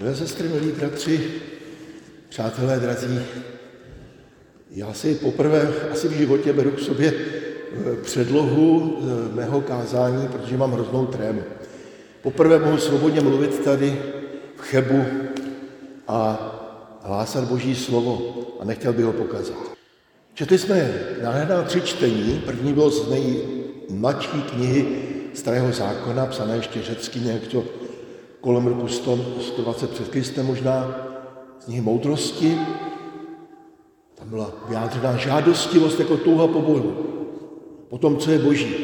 Milé sestry, milí bratři, přátelé drazí, já si poprvé asi v životě beru k sobě eh, předlohu eh, mého kázání, protože mám hroznou trému. Poprvé mohu svobodně mluvit tady v Chebu a hlásat Boží slovo a nechtěl bych ho pokazat. Četli jsme nádherná tři čtení. První bylo z nejmladší knihy Starého zákona, psané ještě řecky, nějak to kolem roku 100, 120 před Kristem možná, z knihy moudrosti. Tam byla vyjádřená žádostivost jako touha po Bohu. Po tom, co je Boží.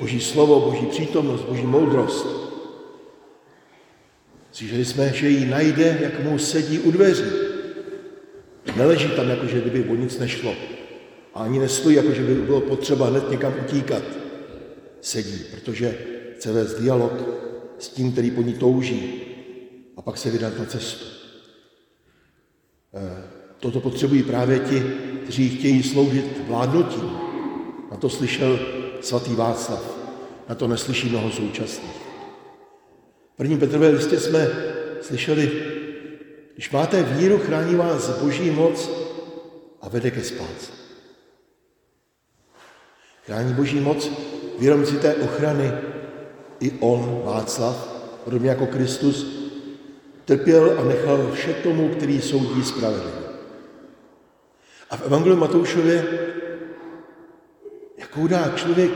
Boží slovo, Boží přítomnost, Boží moudrost. Slyšeli jsme, že ji najde, jak mu sedí u dveří. Neleží tam, jako že kdyby o nic nešlo. A ani nestojí, jako že by bylo potřeba hned někam utíkat. Sedí, protože chce vést dialog s tím, který po ní touží. A pak se vydat na cestu. Eh, toto potřebují právě ti, kteří chtějí sloužit vládnutím. Na to slyšel svatý Václav. Na to neslyší mnoho současných. V první Petrové listě jsme slyšeli, když máte víru, chrání vás boží moc a vede ke spáce. Chrání boží moc vědomci té ochrany i on, Václav, podobně jako Kristus, trpěl a nechal vše tomu, který soudí spravedlivě. A v Evangeliu Matoušově, jakou dá člověk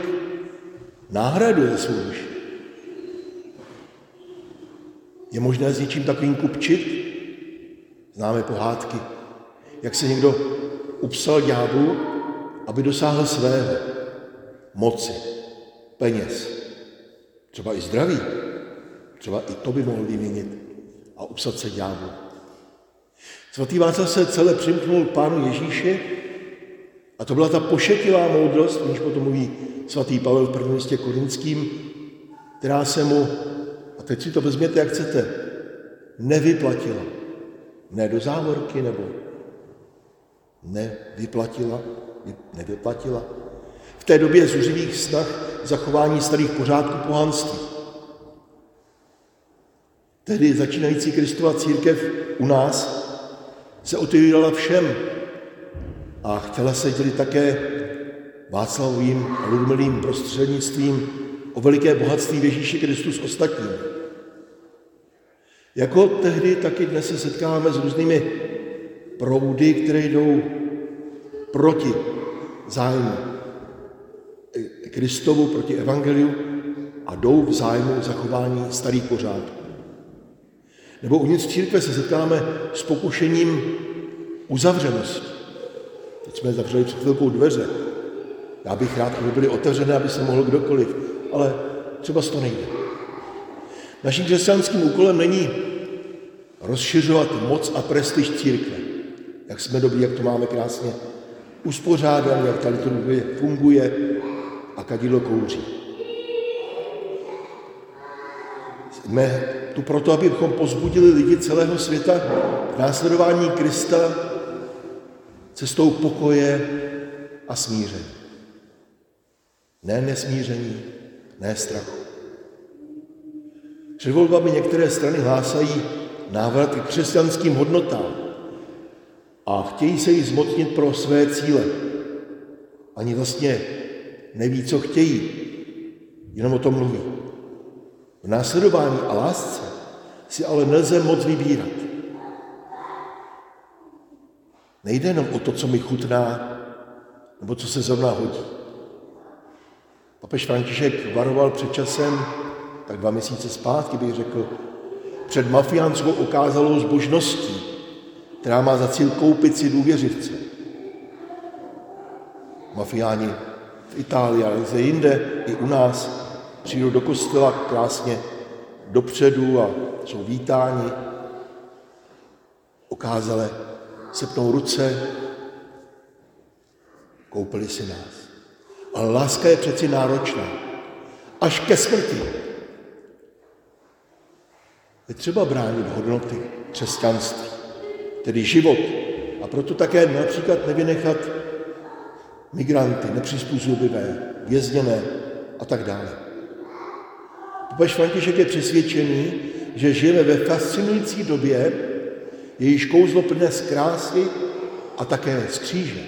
náhradu za svou duši? Je možné s něčím takovým kupčit? Známe pohádky, jak se někdo upsal ďáblu, aby dosáhl svého moci, peněz, třeba i zdraví, třeba i to by mohl vyměnit a upsat se ďáblu. Svatý Václav se celé přimknul pánu Ježíši a to byla ta pošetilá moudrost, když potom mluví svatý Pavel v prvním městě korinským, která se mu, a teď si to vezměte, jak chcete, nevyplatila. Ne do závorky, nebo nevyplatila, nevyplatila. V té době zuřivých snah zachování starých pořádků pohanství. Tehdy začínající Kristova církev u nás se otevírala všem a chtěla se dělit také Václavovým a Ludmilým prostřednictvím o veliké bohatství Ježíši Kristu s ostatním. Jako tehdy, tak i dnes se setkáváme s různými proudy, které jdou proti zájmu Kristovu, proti Evangeliu a jdou v zájmu zachování starých pořádků. Nebo uvnitř církve se setkáme s pokušením uzavřenosti. Teď jsme zavřeli před chvilkou dveře. Já bych rád, aby byly otevřené, aby se mohl kdokoliv, ale třeba to nejde. Naším křesťanským úkolem není rozšiřovat moc a prestiž církve. Jak jsme dobrý, jak to máme krásně uspořádané, jak ta liturgie funguje kadidlo kouří. Jsme tu proto, abychom pozbudili lidi celého světa k následování Krista cestou pokoje a smíření. Ne nesmíření, ne strachu. Před volbami některé strany hlásají návrat k křesťanským hodnotám a chtějí se jí zmocnit pro své cíle. Ani vlastně neví, co chtějí, jenom o tom mluví. V následování a lásce si ale nelze moc vybírat. Nejde jenom o to, co mi chutná, nebo co se zrovna hodí. Papež František varoval před časem, tak dva měsíce zpátky bych řekl, před mafiánskou okázalou zbožností, která má za cíl koupit si důvěřivce. Mafiáni Itálii, ale i jinde, i u nás, přijdou do kostela krásně dopředu a jsou vítáni. Okázale sepnou ruce, koupili si nás. Ale láska je přeci náročná. Až ke smrti. Je třeba bránit hodnoty křesťanství, tedy život. A proto také například nevynechat migranty, nepřizpůsobivé, vězněné a tak dále. Papež František je přesvědčený, že žijeme ve fascinující době, jejíž kouzlo plné z krásy a také z kříže.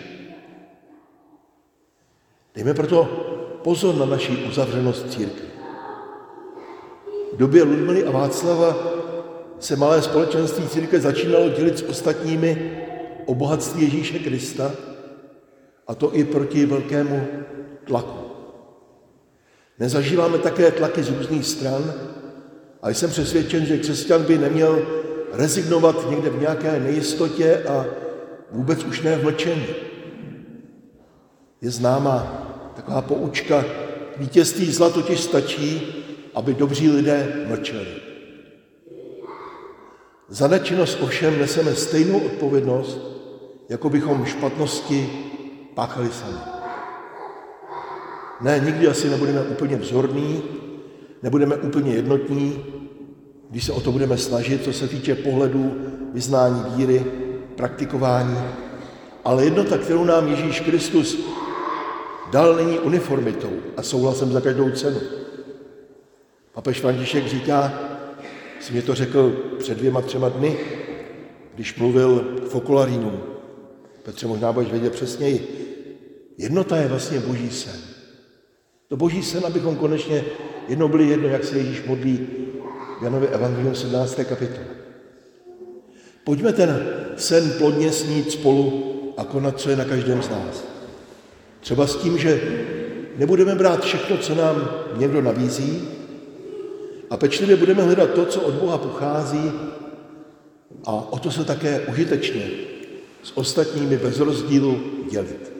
Dejme proto pozor na naši uzavřenost církve. V době Ludmily a Václava se malé společenství církve začínalo dělit s ostatními o bohatství Ježíše Krista, a to i proti velkému tlaku. Nezažíváme také tlaky z různých stran a jsem přesvědčen, že křesťan by neměl rezignovat někde v nějaké nejistotě a vůbec už ne v mlčení. Je známá taková poučka, vítězství zla totiž stačí, aby dobří lidé mlčeli. Za nečinnost ovšem neseme stejnou odpovědnost, jako bychom špatnosti páchali sami. Ne, nikdy asi nebudeme úplně vzorní, nebudeme úplně jednotní, když se o to budeme snažit, co se týče pohledu, vyznání víry, praktikování, ale jednota, kterou nám Ježíš Kristus dal, není uniformitou a souhlasem za každou cenu. Papež František říká, si mě to řekl před dvěma, třema dny, když mluvil v Okularínu. Petře, možná budeš vědět přesněji. Jednota je vlastně boží sen. To boží sen, abychom konečně jednou byli jedno, jak se Ježíš modlí v Janově Evangelium 17. kapitole. Pojďme ten sen plodně snít spolu a konat, co je na každém z nás. Třeba s tím, že nebudeme brát všechno, co nám někdo nabízí, a pečlivě budeme hledat to, co od Boha pochází, a o to se také užitečně s ostatními bez rozdílu dělit.